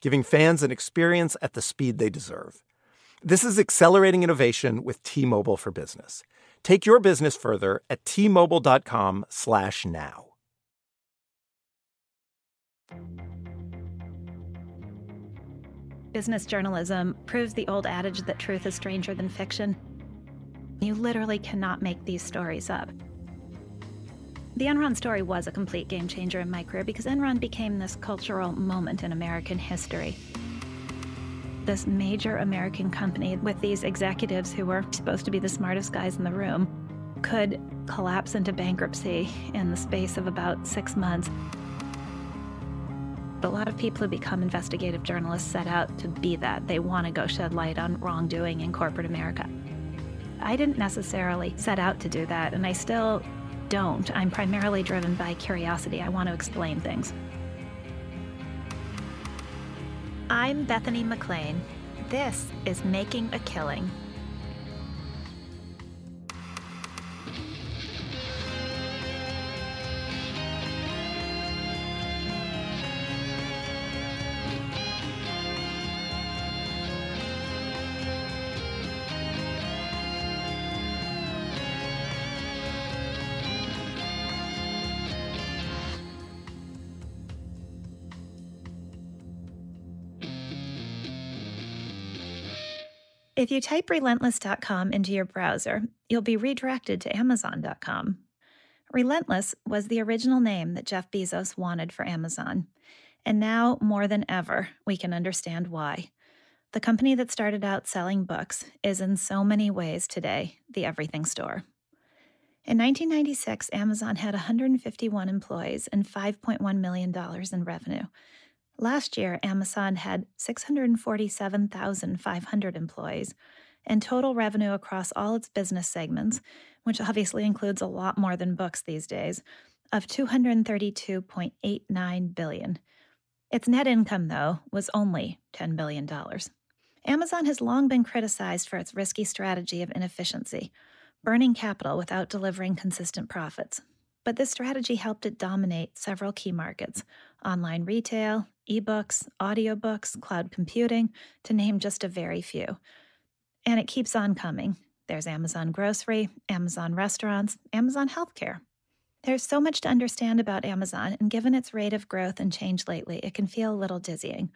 giving fans an experience at the speed they deserve. This is accelerating innovation with T-Mobile for Business. Take your business further at t-mobile.com/now. Business journalism proves the old adage that truth is stranger than fiction. You literally cannot make these stories up. The Enron story was a complete game changer in my career because Enron became this cultural moment in American history. This major American company with these executives who were supposed to be the smartest guys in the room could collapse into bankruptcy in the space of about six months. A lot of people who become investigative journalists set out to be that. They want to go shed light on wrongdoing in corporate America. I didn't necessarily set out to do that, and I still don't. I'm primarily driven by curiosity. I want to explain things. I'm Bethany McLean. This is Making a Killing. If you type relentless.com into your browser, you'll be redirected to amazon.com. Relentless was the original name that Jeff Bezos wanted for Amazon. And now, more than ever, we can understand why. The company that started out selling books is in so many ways today the everything store. In 1996, Amazon had 151 employees and $5.1 million in revenue. Last year, Amazon had 647,500 employees, and total revenue across all its business segments, which obviously includes a lot more than books these days, of 232.89 billion. Its net income, though, was only $10 billion. Amazon has long been criticized for its risky strategy of inefficiency, burning capital without delivering consistent profits. But this strategy helped it dominate several key markets online retail, ebooks, audiobooks, cloud computing, to name just a very few. And it keeps on coming. There's Amazon Grocery, Amazon Restaurants, Amazon Healthcare. There's so much to understand about Amazon, and given its rate of growth and change lately, it can feel a little dizzying.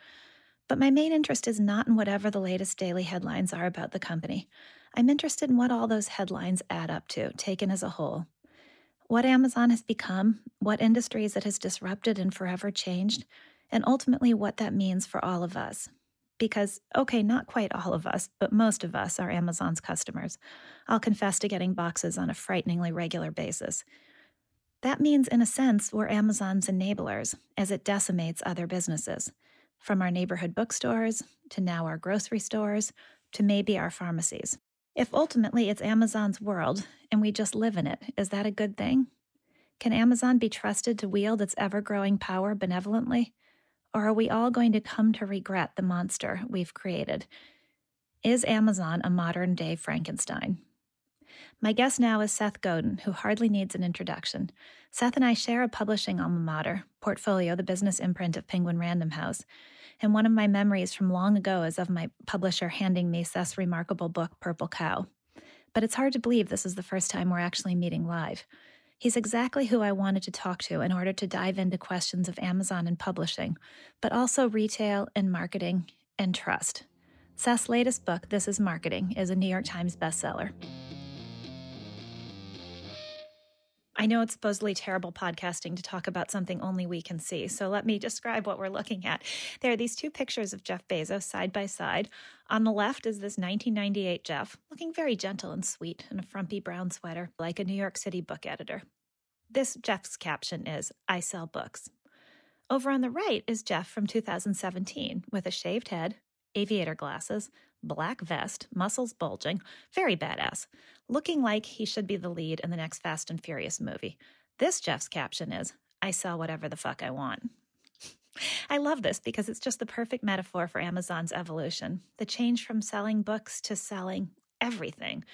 But my main interest is not in whatever the latest daily headlines are about the company. I'm interested in what all those headlines add up to, taken as a whole. What Amazon has become, what industries it has disrupted and forever changed, and ultimately what that means for all of us. Because, okay, not quite all of us, but most of us are Amazon's customers. I'll confess to getting boxes on a frighteningly regular basis. That means, in a sense, we're Amazon's enablers as it decimates other businesses, from our neighborhood bookstores to now our grocery stores to maybe our pharmacies. If ultimately it's Amazon's world and we just live in it, is that a good thing? Can Amazon be trusted to wield its ever growing power benevolently? Or are we all going to come to regret the monster we've created? Is Amazon a modern day Frankenstein? My guest now is Seth Godin, who hardly needs an introduction. Seth and I share a publishing alma mater, Portfolio, the business imprint of Penguin Random House. And one of my memories from long ago is of my publisher handing me Seth's remarkable book, Purple Cow. But it's hard to believe this is the first time we're actually meeting live. He's exactly who I wanted to talk to in order to dive into questions of Amazon and publishing, but also retail and marketing and trust. Seth's latest book, This is Marketing, is a New York Times bestseller. I know it's supposedly terrible podcasting to talk about something only we can see, so let me describe what we're looking at. There are these two pictures of Jeff Bezos side by side. On the left is this 1998 Jeff, looking very gentle and sweet in a frumpy brown sweater, like a New York City book editor. This Jeff's caption is I sell books. Over on the right is Jeff from 2017 with a shaved head, aviator glasses, black vest, muscles bulging, very badass, looking like he should be the lead in the next Fast and Furious movie. This Jeff's caption is I sell whatever the fuck I want. I love this because it's just the perfect metaphor for Amazon's evolution the change from selling books to selling everything.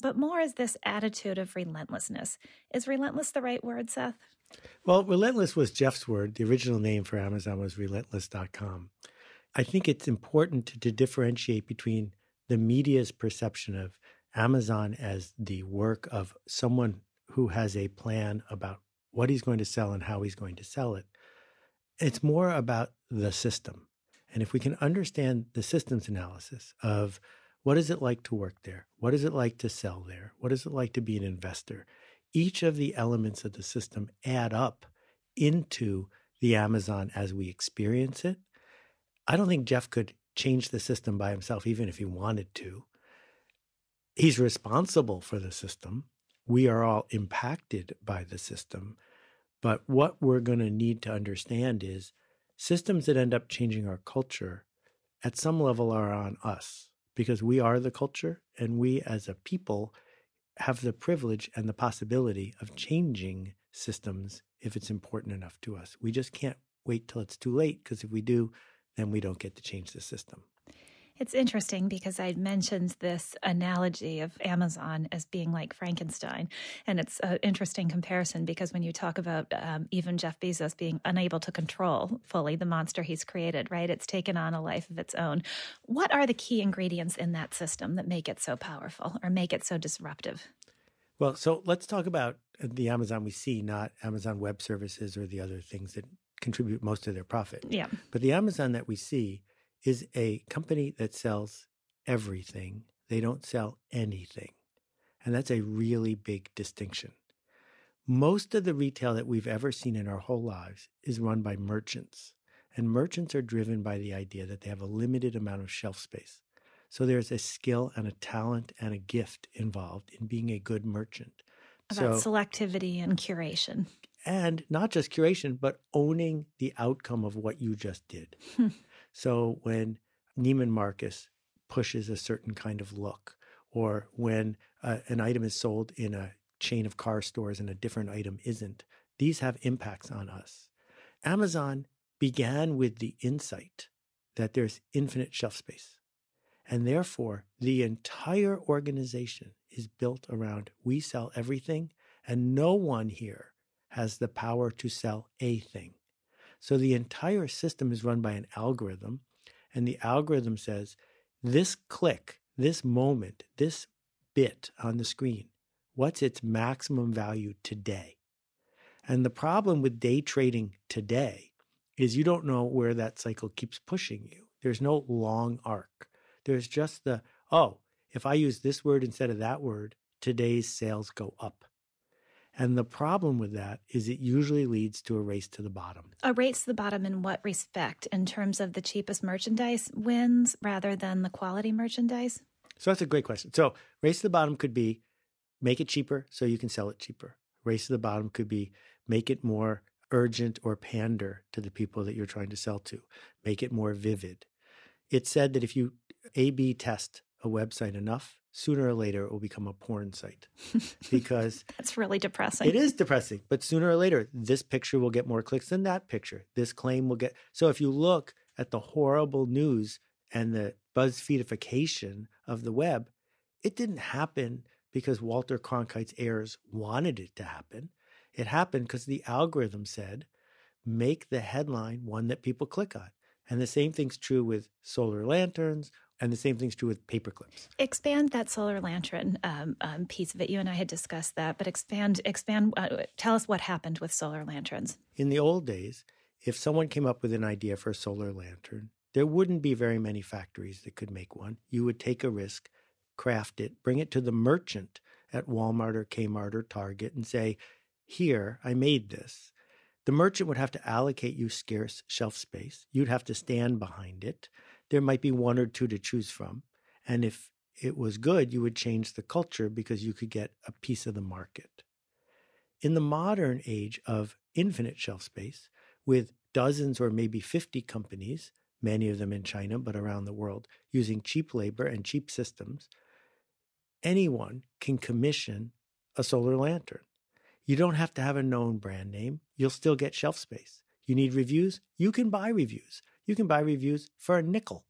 But more is this attitude of relentlessness. Is relentless the right word, Seth? Well, relentless was Jeff's word. The original name for Amazon was relentless.com. I think it's important to, to, differentiate between the media's perception of Amazon as the work of someone who has a plan about what he's going to sell and how he's going to sell it. It's more about the system. And if we can understand the systems analysis of what is it like to work there? What is it like to sell there? What is it like to be an investor? Each of the elements of the system add up into the Amazon as we experience it I don't think Jeff could change the system by himself, even if he wanted to. He's responsible for the system. We are all impacted by the system. But what we're going to need to understand is systems that end up changing our culture at some level are on us because we are the culture and we as a people have the privilege and the possibility of changing systems if it's important enough to us. We just can't wait till it's too late because if we do, then we don't get to change the system. It's interesting because I mentioned this analogy of Amazon as being like Frankenstein. And it's an interesting comparison because when you talk about um, even Jeff Bezos being unable to control fully the monster he's created, right? It's taken on a life of its own. What are the key ingredients in that system that make it so powerful or make it so disruptive? Well, so let's talk about the Amazon we see, not Amazon Web Services or the other things that contribute most of their profit. Yeah. But the Amazon that we see is a company that sells everything. They don't sell anything. And that's a really big distinction. Most of the retail that we've ever seen in our whole lives is run by merchants. And merchants are driven by the idea that they have a limited amount of shelf space. So there's a skill and a talent and a gift involved in being a good merchant. About so, selectivity and curation and not just curation, but owning the outcome of what you just did. Hmm. So when Neiman Marcus pushes a certain kind of look, or when uh, an item is sold in a chain of car stores and a different item isn't, these have impacts on us. Amazon began with the insight that there's infinite shelf space. And therefore, the entire organization is built around we sell everything, and no one here has the power to sell a thing. So the entire system is run by an algorithm, and the algorithm says this click, this moment, this bit on the screen, what's its maximum value today? And the problem with day trading today is you don't know where that cycle keeps pushing you. There's no long arc. There's just the, oh, if I use this word instead of that word, today's sales go up. And the problem with that is it usually leads to a race to the bottom. A race to the bottom in what respect? In terms of the cheapest merchandise wins rather than the quality merchandise? So that's a great question. So, race to the bottom could be make it cheaper so you can sell it cheaper. Race to the bottom could be make it more urgent or pander to the people that you're trying to sell to, make it more vivid. It's said that if you A B test a website enough, sooner or later it will become a porn site because that's really depressing. It is depressing, but sooner or later this picture will get more clicks than that picture. This claim will get So if you look at the horrible news and the BuzzFeedification of the web, it didn't happen because Walter Cronkite's heirs wanted it to happen. It happened because the algorithm said, make the headline one that people click on. And the same thing's true with solar lanterns and the same thing's true with paper clips. Expand that solar lantern um, um, piece of it. You and I had discussed that, but expand, expand. Uh, tell us what happened with solar lanterns. In the old days, if someone came up with an idea for a solar lantern, There wouldn't be very many factories that could make one. You would take a risk, craft it, bring it to the merchant at Walmart or Kmart or Target and say, Here, I made this. The merchant would have to allocate you scarce shelf space. You'd have to stand behind it. There might be one or two to choose from. And if it was good, you would change the culture because you could get a piece of the market. In the modern age of infinite shelf space, with dozens or maybe 50 companies, many of them in China, but around the world, using cheap labor and cheap systems, anyone can commission a solar lantern. You don't have to have a known brand name. You'll still get shelf space. You need reviews? You can buy reviews. You can buy reviews for a nickel.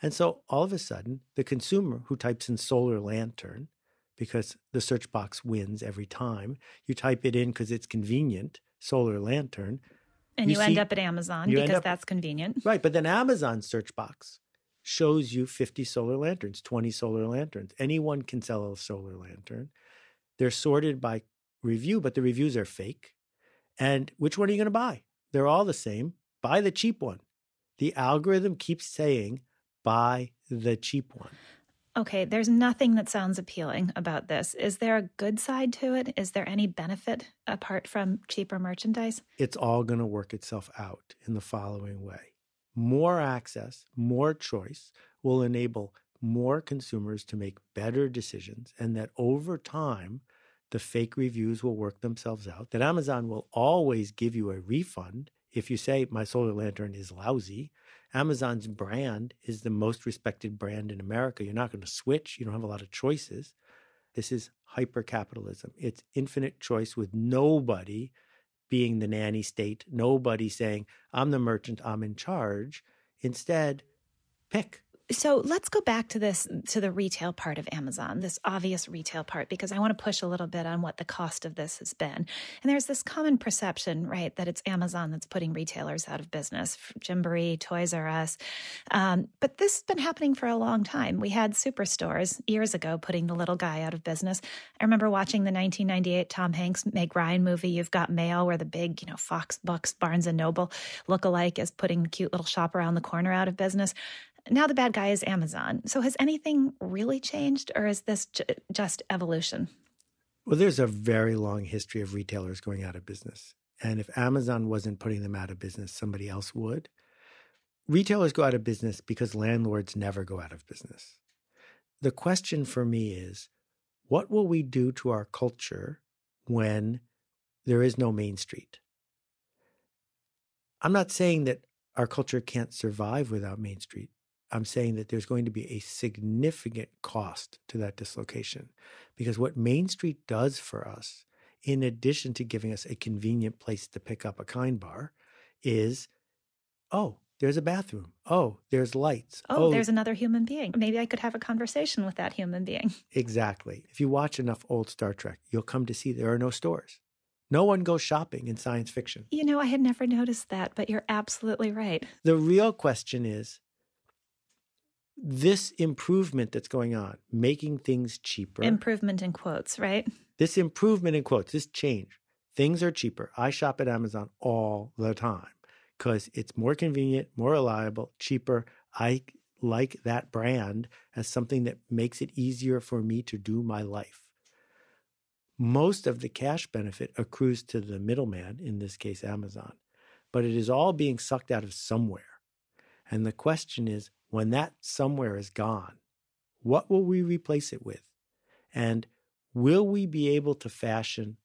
And so all of a sudden, the consumer who types in solar lantern, because the search box wins every time, you type it in because it's convenient, solar lantern. And you, you end up at Amazon because up, that's convenient. Right. But then Amazon's search box shows you 50 solar lanterns, 20 solar lanterns. Anyone can sell a solar lantern. They're sorted by review, but the reviews are fake. And which one are you going to buy? They're all the same. Buy the cheap one. The algorithm keeps saying, buy the cheap one. Okay, there's nothing that sounds appealing about this. Is there a good side to it? Is there any benefit apart from cheaper merchandise? It's all going to work itself out in the following way more access, more choice will enable more consumers to make better decisions, and that over time, the fake reviews will work themselves out, that Amazon will always give you a refund if you say my solar lantern is lousy. Amazon's brand is the most respected brand in America. You're not going to switch, you don't have a lot of choices. This is hyper capitalism. It's infinite choice with nobody being the nanny state, nobody saying, I'm the merchant, I'm in charge. Instead, pick so let's go back to this to the retail part of Amazon, this obvious retail part, because I want to push a little bit on what the cost of this has been. And there's this common perception, right, that it's Amazon that's putting retailers out of business, Gymboree, Toys R Us. Um, but this has been happening for a long time. We had superstores years ago putting the little guy out of business. I remember watching the 1998 Tom Hanks Meg Ryan movie, You've Got Mail, where the big, you know, Fox Books, Barnes and Noble look-alike is putting the cute little shop around the corner out of business. Now the bad guy is Amazon. So has anything really changed or is this just evolution? Well, there's a very long history of retailers going out of business. And if Amazon wasn't putting them out of business, somebody else would. Retailers go out of business because landlords never go out of business. The question for me is what will we do to our culture when there is no Main Street? I'm not saying that our culture can't survive without Main Street. I'm saying that there's going to be a significant cost to that dislocation because what Main Street does for us, in addition to giving us a convenient place to pick up a kind bar, is oh, there's a bathroom. Oh, there's lights. Oh, oh, there's another human being. Maybe I could have a conversation with that human being. Exactly. If you watch enough old Star Trek, you'll come to see there are no stores. No one goes shopping in science fiction. You know, I had never noticed that, but you're absolutely right. The real question is this improvement that's going on, making things cheaper. Improvement in quotes, right? This improvement in quotes, this change. Things are cheaper. I shop at Amazon all the time because it's more convenient, more reliable, cheaper. I like that brand as something that makes it easier for me to do my life. Most of the cash benefit accrues to the middleman, in this case, Amazon, but it is all being sucked out of somewhere. And the question is when that somewhere is gone, what will we replace it with? And will we be able to fashion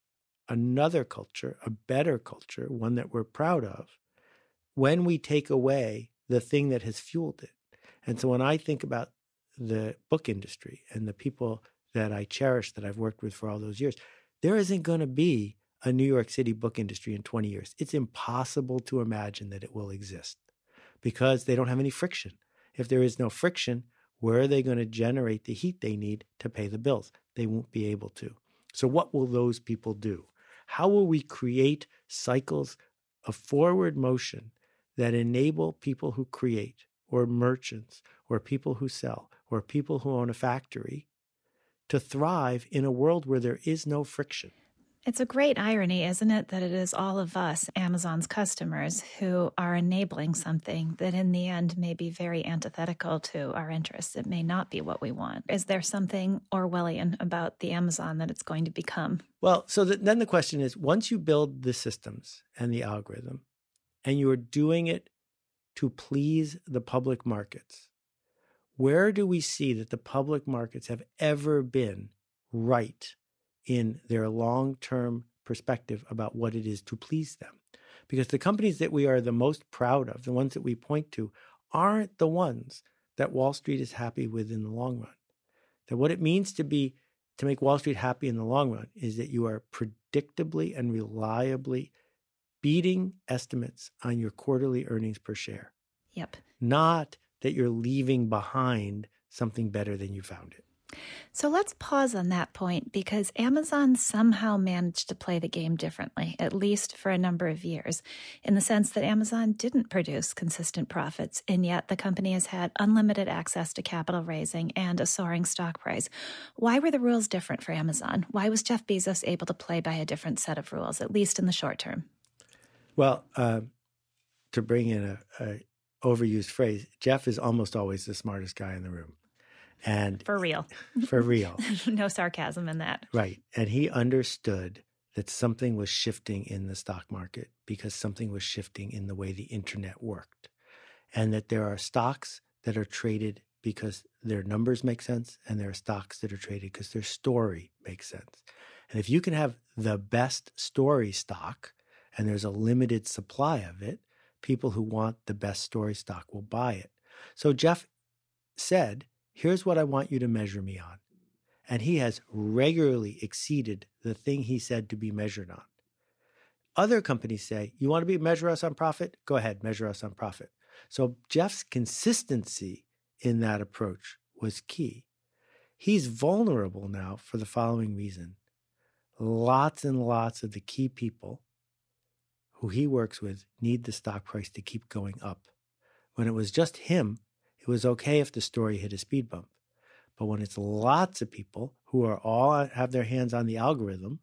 another culture, a better culture, one that we're proud of, when we take away the thing that has fueled it? And so when I think about the book industry and the people that I cherish that I've worked with for all those years, there isn't going to be a New York City book industry in 20 years. It's impossible to imagine that it will exist because they don't have any friction. If there is no friction, where are they going to generate the heat they need to pay the bills? They won't be able to. So, what will those people do? How will we create cycles of forward motion that enable people who create, or merchants, or people who sell, or people who own a factory to thrive in a world where there is no friction? It's a great irony, isn't it, that it is all of us, Amazon's customers, who are enabling something that in the end may be very antithetical to our interests. It may not be what we want. Is there something Orwellian about the Amazon that it's going to become? Well, so the, then the question is once you build the systems and the algorithm, and you are doing it to please the public markets, where do we see that the public markets have ever been right? In their long term perspective about what it is to please them. Because the companies that we are the most proud of, the ones that we point to, aren't the ones that Wall Street is happy with in the long run. That what it means to be to make Wall Street happy in the long run is that you are predictably and reliably beating estimates on your quarterly earnings per share. Yep. Not that you're leaving behind something better than you found it. So let's pause on that point because Amazon somehow managed to play the game differently, at least for a number of years, in the sense that Amazon didn't produce consistent profits, and yet the company has had unlimited access to capital raising and a soaring stock price. Why were the rules different for Amazon? Why was Jeff Bezos able to play by a different set of rules, at least in the short term? Well, uh, to bring in a, a overused phrase, Jeff is almost always the smartest guy in the room. And for real. For real. no sarcasm in that. Right. And he understood that something was shifting in the stock market because something was shifting in the way the internet worked. And that there are stocks that are traded because their numbers make sense, and there are stocks that are traded because their story makes sense. And if you can have the best story stock and there's a limited supply of it, people who want the best story stock will buy it. So Jeff said, Here's what I want you to measure me on. And he has regularly exceeded the thing he said to be measured on. Other companies say, You want to be measure us on profit? Go ahead, measure us on profit. So Jeff's consistency in that approach was key. He's vulnerable now for the following reason lots and lots of the key people who he works with need the stock price to keep going up. When it was just him, it was okay if the story hit a speed bump. But when it's lots of people who are all have their hands on the algorithm,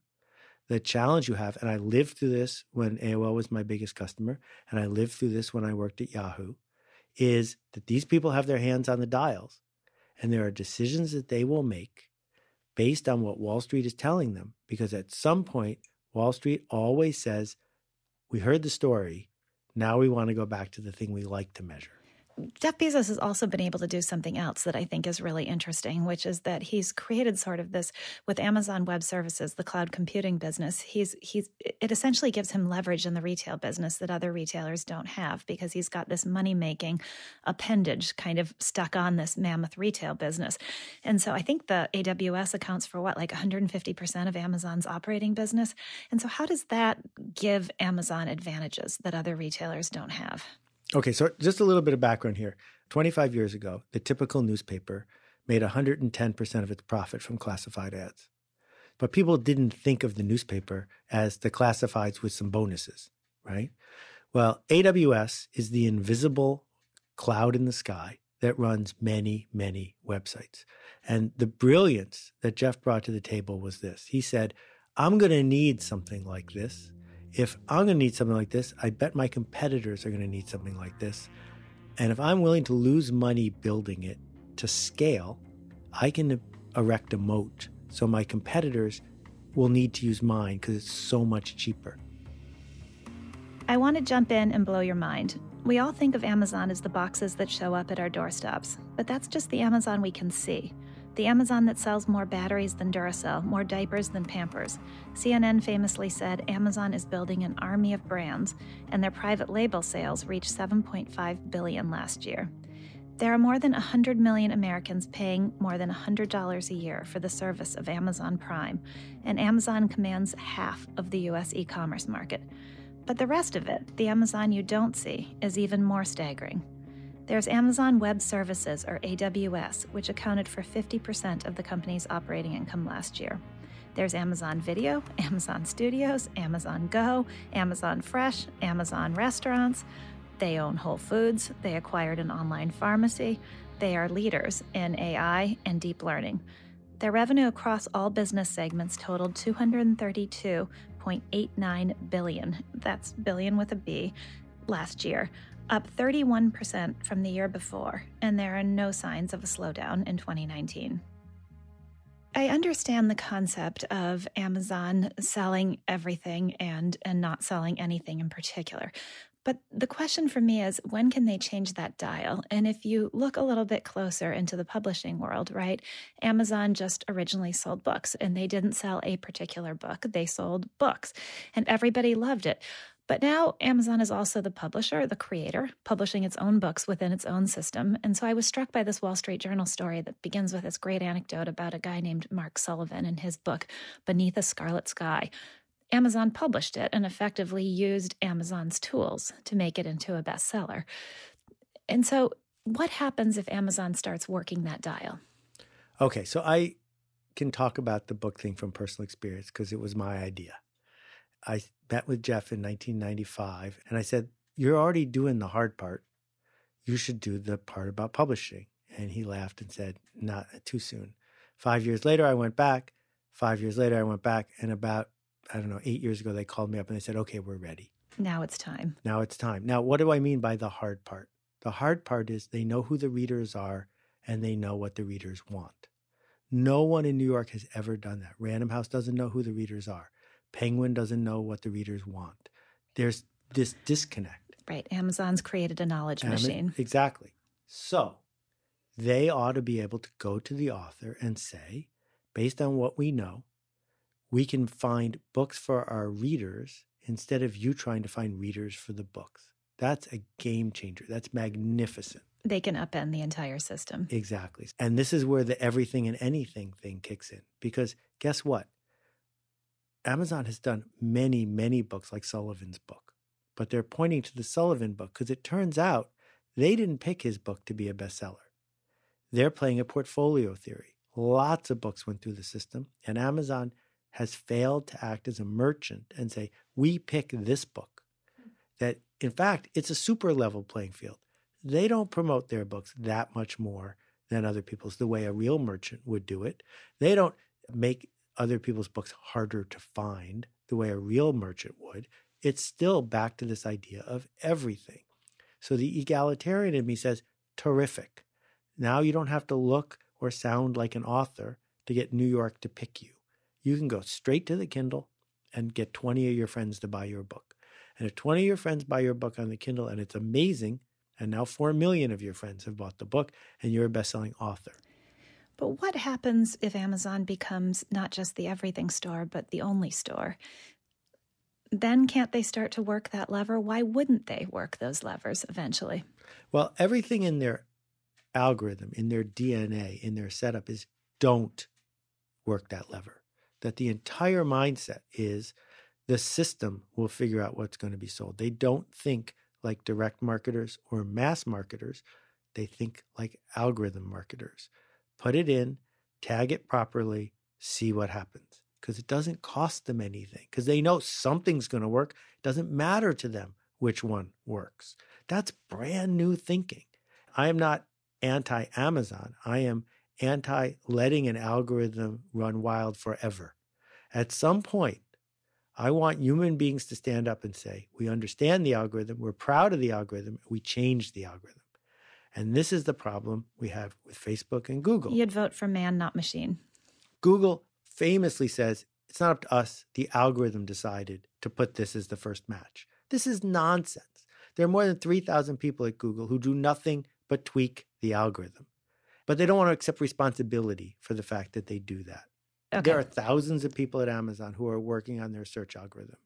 the challenge you have, and I lived through this when AOL was my biggest customer, and I lived through this when I worked at Yahoo, is that these people have their hands on the dials, and there are decisions that they will make based on what Wall Street is telling them. Because at some point, Wall Street always says, We heard the story. Now we want to go back to the thing we like to measure. Jeff Bezos has also been able to do something else that I think is really interesting, which is that he's created sort of this with Amazon Web Services, the cloud computing business. He's he's it essentially gives him leverage in the retail business that other retailers don't have because he's got this money making appendage kind of stuck on this mammoth retail business. And so I think the AWS accounts for what like 150% of Amazon's operating business. And so how does that give Amazon advantages that other retailers don't have? Okay, so just a little bit of background here. 25 years ago, the typical newspaper made 110% of its profit from classified ads. But people didn't think of the newspaper as the classifieds with some bonuses, right? Well, AWS is the invisible cloud in the sky that runs many, many websites. And the brilliance that Jeff brought to the table was this. He said, I'm going to need something like this if I'm going to need something like this, I bet my competitors are going to need something like this. And if I'm willing to lose money building it to scale, I can erect a moat so my competitors will need to use mine because it's so much cheaper. I want to jump in and blow your mind. We all think of Amazon as the boxes that show up at our doorsteps, but that's just the Amazon we can see. The Amazon that sells more batteries than Duracell, more diapers than Pampers. CNN famously said Amazon is building an army of brands, and their private label sales reached 7.5 billion last year. There are more than 100 million Americans paying more than $100 a year for the service of Amazon Prime, and Amazon commands half of the US e commerce market. But the rest of it, the Amazon you don't see, is even more staggering. There's Amazon Web Services, or AWS, which accounted for 50% of the company's operating income last year. There's Amazon Video, Amazon Studios, Amazon Go, Amazon Fresh, Amazon Restaurants. They own Whole Foods. They acquired an online pharmacy. They are leaders in AI and deep learning. Their revenue across all business segments totaled 232.89 billion. That's billion with a B last year, up 31% from the year before, and there are no signs of a slowdown in 2019. I understand the concept of Amazon selling everything and and not selling anything in particular. But the question for me is when can they change that dial? And if you look a little bit closer into the publishing world, right? Amazon just originally sold books and they didn't sell a particular book, they sold books and everybody loved it. But now Amazon is also the publisher, the creator, publishing its own books within its own system. And so I was struck by this Wall Street Journal story that begins with this great anecdote about a guy named Mark Sullivan and his book, Beneath a Scarlet Sky. Amazon published it and effectively used Amazon's tools to make it into a bestseller. And so, what happens if Amazon starts working that dial? Okay, so I can talk about the book thing from personal experience because it was my idea. I met with Jeff in 1995 and I said, You're already doing the hard part. You should do the part about publishing. And he laughed and said, Not too soon. Five years later, I went back. Five years later, I went back. And about, I don't know, eight years ago, they called me up and they said, Okay, we're ready. Now it's time. Now it's time. Now, what do I mean by the hard part? The hard part is they know who the readers are and they know what the readers want. No one in New York has ever done that. Random House doesn't know who the readers are. Penguin doesn't know what the readers want. There's this disconnect. Right. Amazon's created a knowledge machine. Exactly. So they ought to be able to go to the author and say, based on what we know, we can find books for our readers instead of you trying to find readers for the books. That's a game changer. That's magnificent. They can upend the entire system. Exactly. And this is where the everything and anything thing kicks in. Because guess what? Amazon has done many, many books like Sullivan's book, but they're pointing to the Sullivan book because it turns out they didn't pick his book to be a bestseller. They're playing a portfolio theory. Lots of books went through the system, and Amazon has failed to act as a merchant and say, we pick this book. That, in fact, it's a super level playing field. They don't promote their books that much more than other people's, the way a real merchant would do it. They don't make other people's books harder to find the way a real merchant would, it's still back to this idea of everything. So the egalitarian in me says, terrific. Now you don't have to look or sound like an author to get New York to pick you. You can go straight to the Kindle and get 20 of your friends to buy your book. And if 20 of your friends buy your book on the Kindle and it's amazing, and now 4 million of your friends have bought the book and you're a best-selling author. But what happens if Amazon becomes not just the everything store, but the only store? Then can't they start to work that lever? Why wouldn't they work those levers eventually? Well, everything in their algorithm, in their DNA, in their setup is don't work that lever. That the entire mindset is the system will figure out what's going to be sold. They don't think like direct marketers or mass marketers, they think like algorithm marketers put it in, tag it properly, see what happens. Because it doesn't cost them anything, because they know something's going to work. It doesn't matter to them which one works. That's brand new thinking. I am not anti Amazon. I am anti letting an algorithm run wild forever. At some point, I want human beings to stand up and say, We understand the algorithm, we're proud of the algorithm, we change the algorithm. And this is the problem we have with Facebook and Google. You'd vote for man, not machine. Google famously says it's not up to us. The algorithm decided to put this as the first match. This is nonsense. There are more than 3,000 people at Google who do nothing but tweak the algorithm. But they don't want to accept responsibility for the fact that they do that. Okay. There are thousands of people at Amazon who are working on their search algorithm.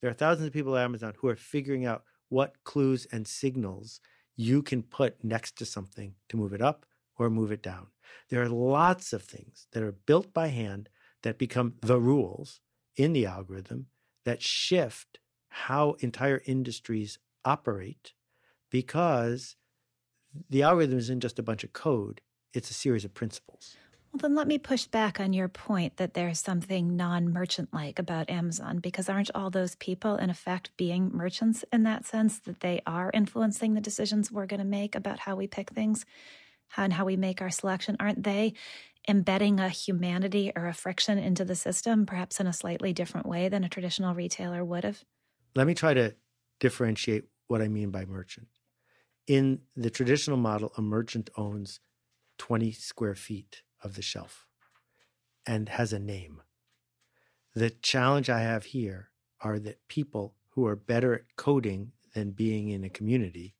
There are thousands of people at Amazon who are figuring out what clues and signals you can put next to something to move it up or move it down. There are lots of things that are built by hand that become the rules in the algorithm that shift how entire industries operate because the algorithm isn't just a bunch of code, it's a series of principles. Well, then let me push back on your point that there's something non merchant like about Amazon, because aren't all those people, in effect, being merchants in that sense that they are influencing the decisions we're going to make about how we pick things and how we make our selection? Aren't they embedding a humanity or a friction into the system, perhaps in a slightly different way than a traditional retailer would have? Let me try to differentiate what I mean by merchant. In the traditional model, a merchant owns 20 square feet of the shelf and has a name. The challenge I have here are that people who are better at coding than being in a community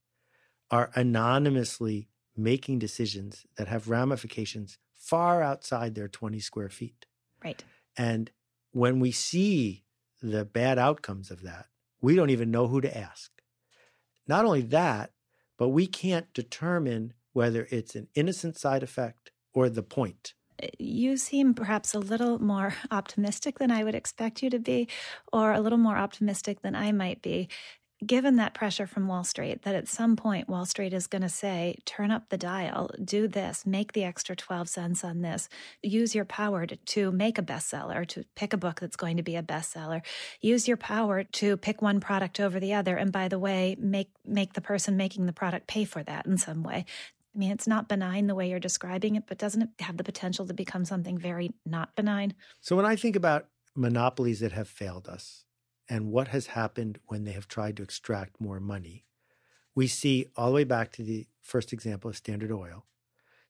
are anonymously making decisions that have ramifications far outside their 20 square feet. Right. And when we see the bad outcomes of that, we don't even know who to ask. Not only that, but we can't determine whether it's an innocent side effect or the point. Uh, you seem perhaps a little more optimistic than I would expect you to be, or a little more optimistic than I might be given that pressure from Wall Street, that at some point Wall Street is going to say, turn up the dial, do this, make the extra 12 cents on this, use your power to, to make a bestseller, to pick a book that's going to be a bestseller, use your power to pick one product over the other. And by the way, make, make the person making the product pay for that in some way. I mean, it's not benign the way you're describing it, but doesn't it have the potential to become something very not benign? So when I think about monopolies that have failed us, and what has happened when they have tried to extract more money. We see all the way back to the first example of Standard Oil.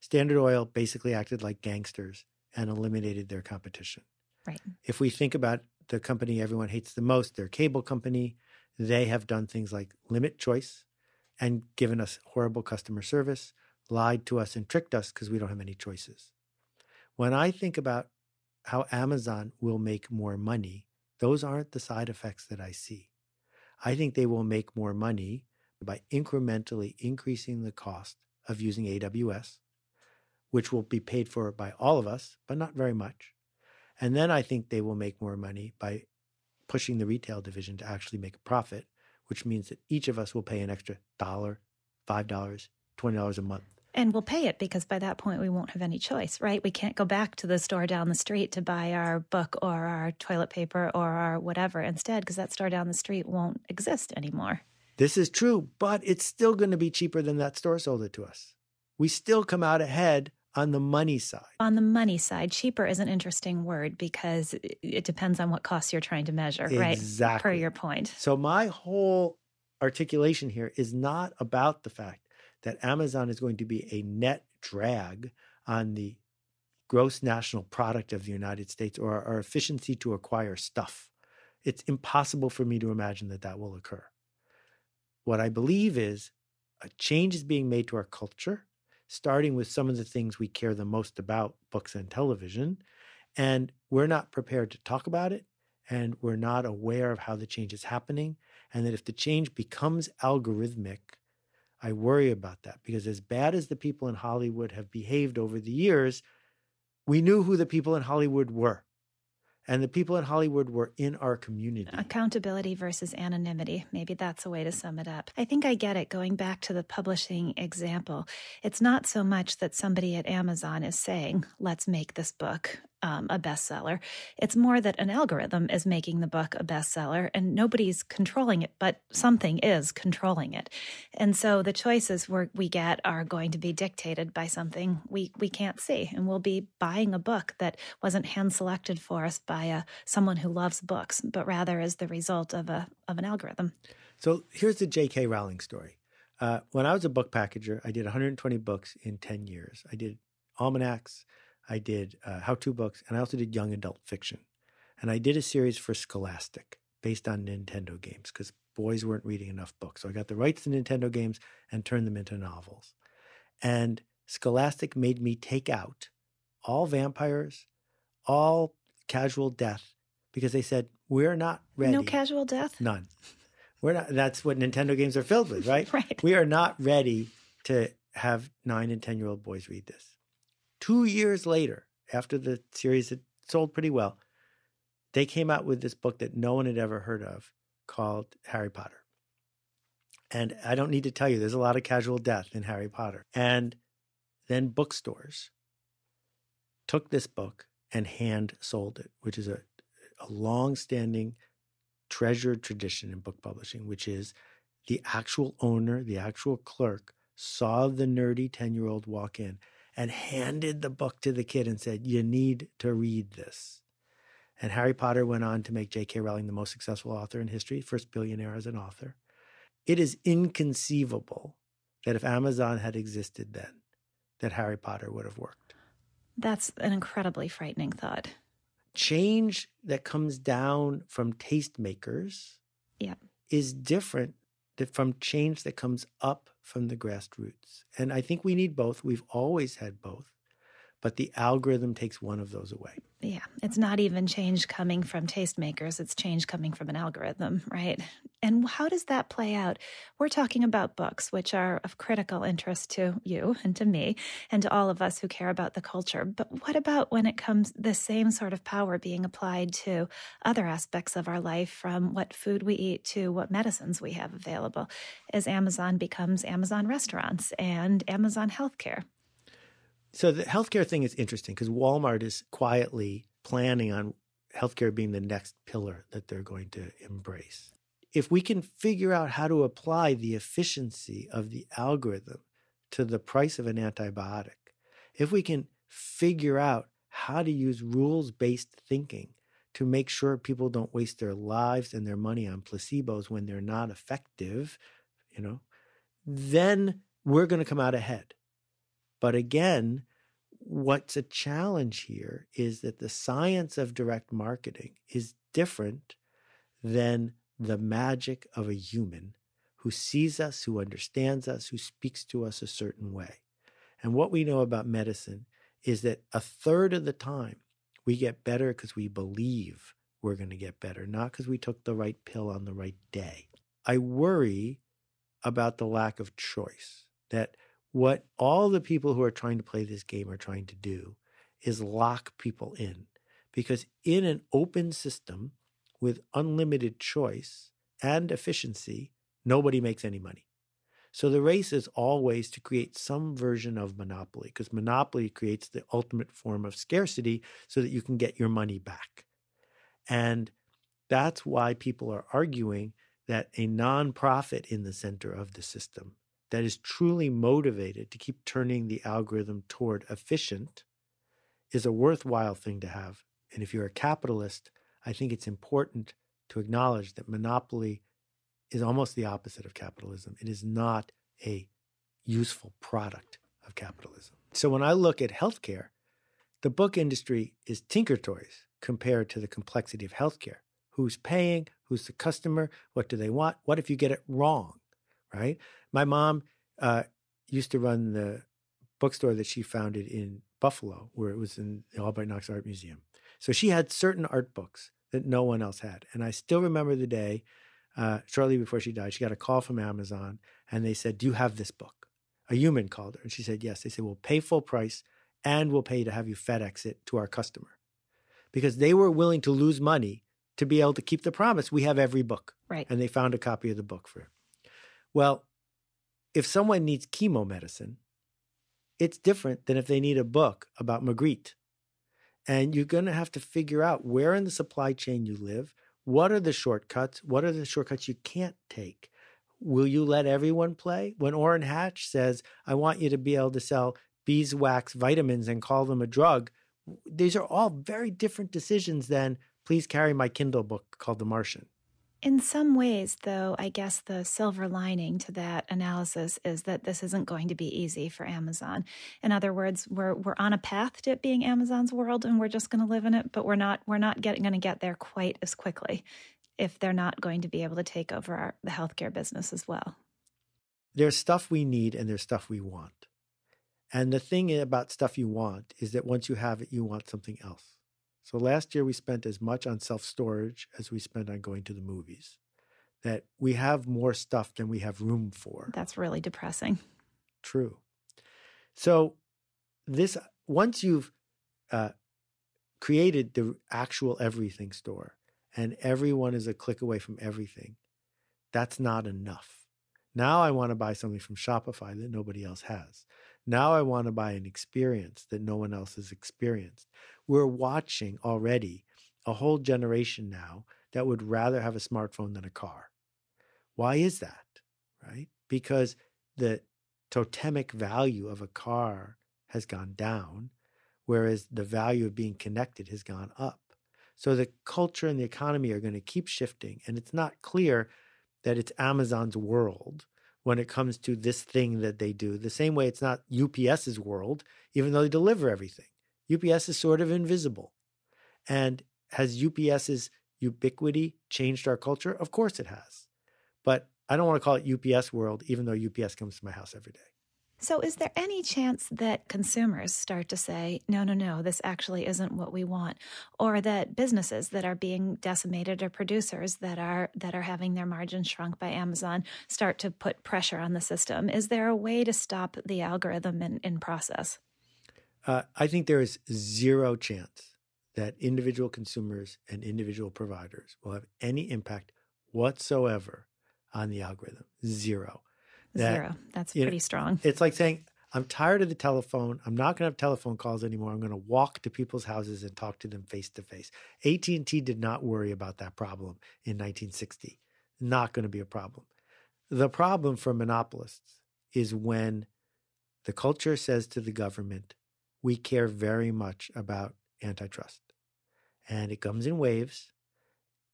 Standard Oil basically acted like gangsters and eliminated their competition. Right. If we think about the company everyone hates the most, their cable company, they have done things like limit choice and given us horrible customer service, lied to us and tricked us because we don't have any choices. When I think about how Amazon will make more money those aren't the side effects that I see. I think they will make more money by incrementally increasing the cost of using AWS, which will be paid for by all of us, but not very much. And then I think they will make more money by pushing the retail division to actually make a profit, which means that each of us will pay an extra dollar, $5, $20 a month and we'll pay it because by that point we won't have any choice, right? We can't go back to the store down the street to buy our book or our toilet paper or our whatever instead because that store down the street won't exist anymore. This is true, but it's still going to be cheaper than that store sold it to us. We still come out ahead on the money side. On the money side, cheaper is an interesting word because it depends on what costs you're trying to measure, exactly. right? Exactly. Per your point. So my whole articulation here is not about the fact that Amazon is going to be a net drag on the gross national product of the United States or our efficiency to acquire stuff. It's impossible for me to imagine that that will occur. What I believe is a change is being made to our culture, starting with some of the things we care the most about books and television. And we're not prepared to talk about it. And we're not aware of how the change is happening. And that if the change becomes algorithmic, I worry about that because as bad as the people in Hollywood have behaved over the years, we knew who the people in Hollywood were. And the people in Hollywood were in our community. Accountability versus anonymity. Maybe that's a way to sum it up. I think I get it. Going back to the publishing example, it's not so much that somebody at Amazon is saying, let's make this book um, a bestseller. It's more that an algorithm is making the book a bestseller and nobody's controlling it, but something is controlling it. And so the choices we we get are going to be dictated by something we, we can't see. And we'll be buying a book that wasn't hand selected for us by a, someone who loves books, but rather is the result of, a, of an algorithm. So here's the J.K. Rowling story. Uh, when I was a book packager, I did 120 books in 10 years. I did almanacs. I did uh, how to books, and I also did young adult fiction. And I did a series for Scholastic based on Nintendo games because boys weren't reading enough books. So I got the rights to Nintendo games and turned them into novels. And Scholastic made me take out all vampires, all casual death, because they said, we're not ready. No casual death? None. We're not, that's what Nintendo games are filled with, right? right. We are not ready to have nine and 10 year old boys read this. Two years later, after the series had sold pretty well, they came out with this book that no one had ever heard of called Harry Potter. And I don't need to tell you, there's a lot of casual death in Harry Potter. And then bookstores took this book and hand sold it, which is a, a long standing treasured tradition in book publishing, which is the actual owner, the actual clerk, saw the nerdy 10 year old walk in and handed the book to the kid and said, You need to read this. And Harry Potter went on to make J.K. Rowling the most successful author in history, first billionaire as an author. It is inconceivable that if Amazon had existed then, that Harry Potter would have worked. That's an incredibly frightening thought. Change that comes down from tastemakers yeah. is different from change that comes up from the grassroots. And I think we need both. We've always had both but the algorithm takes one of those away. Yeah, it's not even change coming from tastemakers, it's change coming from an algorithm, right? And how does that play out? We're talking about books, which are of critical interest to you and to me and to all of us who care about the culture. But what about when it comes the same sort of power being applied to other aspects of our life, from what food we eat to what medicines we have available, as Amazon becomes Amazon restaurants and Amazon healthcare? So the healthcare thing is interesting because Walmart is quietly planning on healthcare being the next pillar that they're going to embrace. If we can figure out how to apply the efficiency of the algorithm to the price of an antibiotic, if we can figure out how to use rules based thinking to make sure people don't waste their lives and their money on placebos when they're not effective, you know, then we're going to come out ahead. But again, what's a challenge here is that the science of direct marketing is different than the magic of a human who sees us, who understands us, who speaks to us a certain way. And what we know about medicine is that a third of the time we get better because we believe we're going to get better, not because we took the right pill on the right day. I worry about the lack of choice, that what all the people who are trying to play this game are trying to do is lock people in. Because in an open system with unlimited choice and efficiency, nobody makes any money. So the race is always to create some version of monopoly because monopoly creates the ultimate form of scarcity so that you can get your money back. And that's why people are arguing that a nonprofit in the center of the system that is truly motivated to keep turning the algorithm toward efficient is a worthwhile thing to have. And if you're a capitalist, I think it's important to acknowledge that monopoly is almost the opposite of capitalism. It is not a useful product of capitalism. So when I look at healthcare, the book industry is tinker toys compared to the complexity of healthcare. Who's paying? Who's the customer? What do they want? What if you get it wrong? Right? My mom uh, used to run the bookstore that she founded in Buffalo, where it was in the Albright Knox Art Museum. So she had certain art books that no one else had. And I still remember the day, uh, shortly before she died, she got a call from Amazon and they said, Do you have this book? A human called her and she said, Yes. They said, We'll pay full price and we'll pay to have you FedEx it to our customer. Because they were willing to lose money to be able to keep the promise. We have every book. Right. And they found a copy of the book for her. Well, if someone needs chemo medicine, it's different than if they need a book about Magritte. And you're going to have to figure out where in the supply chain you live. What are the shortcuts? What are the shortcuts you can't take? Will you let everyone play? When Orrin Hatch says, I want you to be able to sell beeswax vitamins and call them a drug, these are all very different decisions than please carry my Kindle book called The Martian. In some ways, though, I guess the silver lining to that analysis is that this isn't going to be easy for Amazon. In other words, we're we're on a path to it being Amazon's world, and we're just going to live in it. But we're not we're not getting going to get there quite as quickly if they're not going to be able to take over our, the healthcare business as well. There's stuff we need, and there's stuff we want. And the thing about stuff you want is that once you have it, you want something else. So last year we spent as much on self storage as we spent on going to the movies. That we have more stuff than we have room for. That's really depressing. True. So this once you've uh, created the actual everything store and everyone is a click away from everything, that's not enough. Now I want to buy something from Shopify that nobody else has. Now I want to buy an experience that no one else has experienced. We're watching already a whole generation now that would rather have a smartphone than a car. Why is that? Right? Because the totemic value of a car has gone down, whereas the value of being connected has gone up. So the culture and the economy are going to keep shifting. And it's not clear that it's Amazon's world when it comes to this thing that they do. The same way it's not UPS's world, even though they deliver everything. UPS is sort of invisible. And has UPS's ubiquity changed our culture? Of course it has. But I don't want to call it UPS world, even though UPS comes to my house every day. So, is there any chance that consumers start to say, no, no, no, this actually isn't what we want? Or that businesses that are being decimated or producers that are, that are having their margins shrunk by Amazon start to put pressure on the system? Is there a way to stop the algorithm in, in process? Uh, I think there is zero chance that individual consumers and individual providers will have any impact whatsoever on the algorithm. Zero. That, Zero. That's pretty know, strong. It's like saying, I'm tired of the telephone. I'm not going to have telephone calls anymore. I'm going to walk to people's houses and talk to them face to face. AT&T did not worry about that problem in 1960. Not going to be a problem. The problem for monopolists is when the culture says to the government, we care very much about antitrust. And it comes in waves.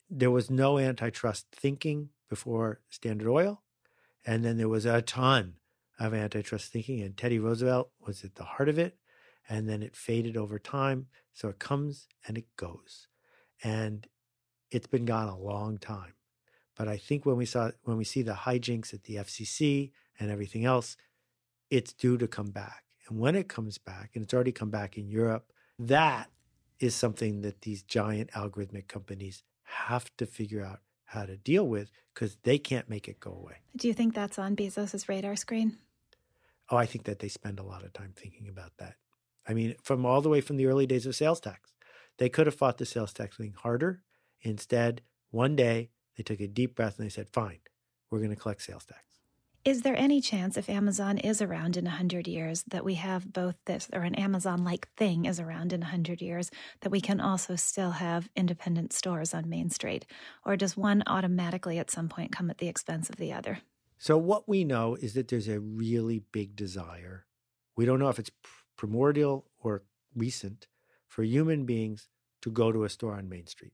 There was no antitrust thinking before Standard Oil. And then there was a ton of antitrust thinking, and Teddy Roosevelt was at the heart of it. And then it faded over time. So it comes and it goes. And it's been gone a long time. But I think when we saw when we see the hijinks at the FCC and everything else, it's due to come back. And when it comes back, and it's already come back in Europe, that is something that these giant algorithmic companies have to figure out how to deal with because they can't make it go away. Do you think that's on Bezos's radar screen? Oh, I think that they spend a lot of time thinking about that. I mean, from all the way from the early days of sales tax, they could have fought the sales tax thing harder. Instead, one day they took a deep breath and they said, fine, we're going to collect sales tax. Is there any chance if Amazon is around in 100 years that we have both this, or an Amazon like thing is around in 100 years, that we can also still have independent stores on Main Street? Or does one automatically at some point come at the expense of the other? So, what we know is that there's a really big desire. We don't know if it's primordial or recent for human beings to go to a store on Main Street.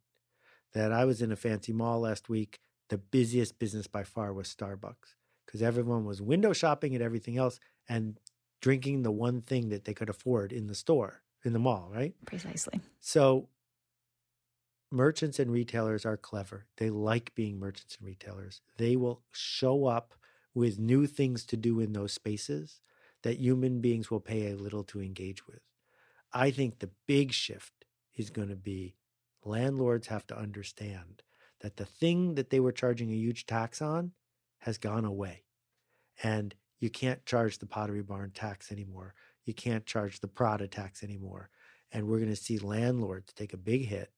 That I was in a fancy mall last week. The busiest business by far was Starbucks because everyone was window shopping and everything else and drinking the one thing that they could afford in the store, in the mall, right? Precisely. So merchants and retailers are clever. They like being merchants and retailers. They will show up with new things to do in those spaces that human beings will pay a little to engage with. I think the big shift is going to be landlords have to understand that the thing that they were charging a huge tax on has gone away. And you can't charge the Pottery Barn tax anymore. You can't charge the Prada tax anymore. And we're going to see landlords take a big hit.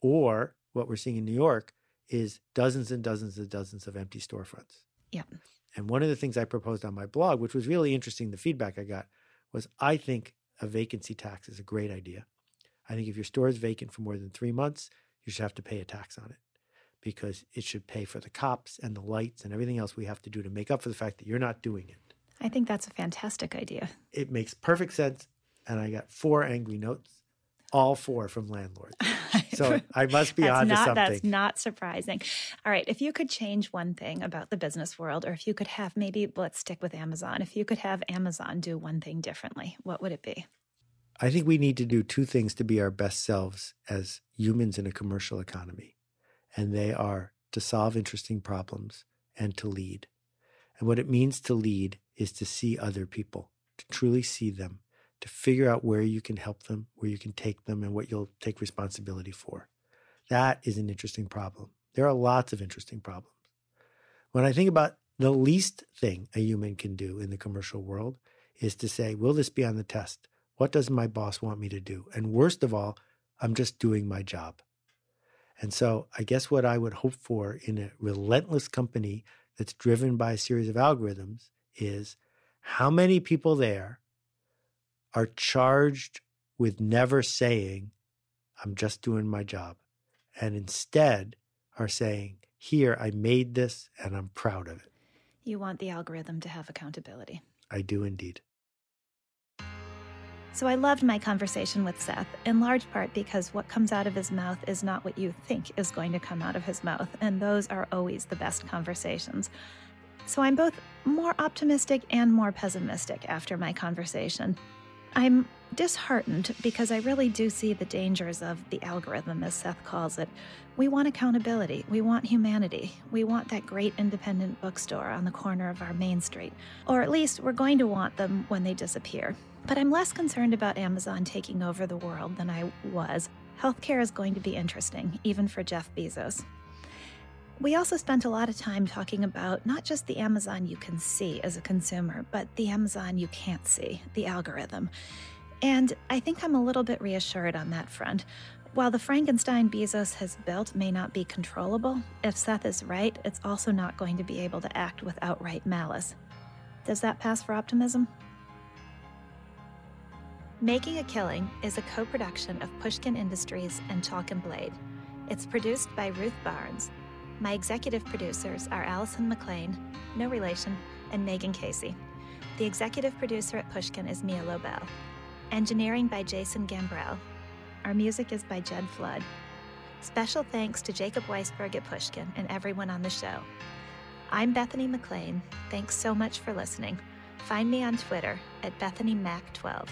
Or what we're seeing in New York is dozens and dozens and dozens of empty storefronts. Yeah. And one of the things I proposed on my blog, which was really interesting, the feedback I got was I think a vacancy tax is a great idea. I think if your store is vacant for more than three months, you should have to pay a tax on it because it should pay for the cops and the lights and everything else we have to do to make up for the fact that you're not doing it. I think that's a fantastic idea. It makes perfect sense. And I got four angry notes, all four from landlords. So I must be on to something. That's not surprising. All right. If you could change one thing about the business world, or if you could have maybe, let's stick with Amazon, if you could have Amazon do one thing differently, what would it be? I think we need to do two things to be our best selves as humans in a commercial economy and they are to solve interesting problems and to lead. And what it means to lead is to see other people, to truly see them, to figure out where you can help them, where you can take them, and what you'll take responsibility for. That is an interesting problem. There are lots of interesting problems. When I think about the least thing a human can do in the commercial world is to say, will this be on the test? What does my boss want me to do? And worst of all, I'm just doing my job. And so I guess what I would hope for in a relentless company that's driven by a series of algorithms is how many people there are charged with never saying, I'm just doing my job, and instead are saying, Here, I made this and I'm proud of it. You want the algorithm to have accountability. I do indeed. So I loved my conversation with Seth, in large part because what comes out of his mouth is not what you think is going to come out of his mouth, and those are always the best conversations. So I'm both more optimistic and more pessimistic after my conversation. I'm disheartened because I really do see the dangers of the algorithm, as Seth calls it. We want accountability. We want humanity. We want that great independent bookstore on the corner of our main street. Or at least we're going to want them when they disappear. But I'm less concerned about Amazon taking over the world than I was. Healthcare is going to be interesting, even for Jeff Bezos. We also spent a lot of time talking about not just the Amazon you can see as a consumer, but the Amazon you can't see, the algorithm. And I think I'm a little bit reassured on that front. While the Frankenstein Bezos has built may not be controllable, if Seth is right, it's also not going to be able to act with outright malice. Does that pass for optimism? Making a Killing is a co production of Pushkin Industries and Chalk and Blade. It's produced by Ruth Barnes. My executive producers are Allison McLean, no relation, and Megan Casey. The executive producer at Pushkin is Mia Lobel. Engineering by Jason Gambrell. Our music is by Jed Flood. Special thanks to Jacob Weisberg at Pushkin and everyone on the show. I'm Bethany McLean. Thanks so much for listening. Find me on Twitter at BethanyMac12.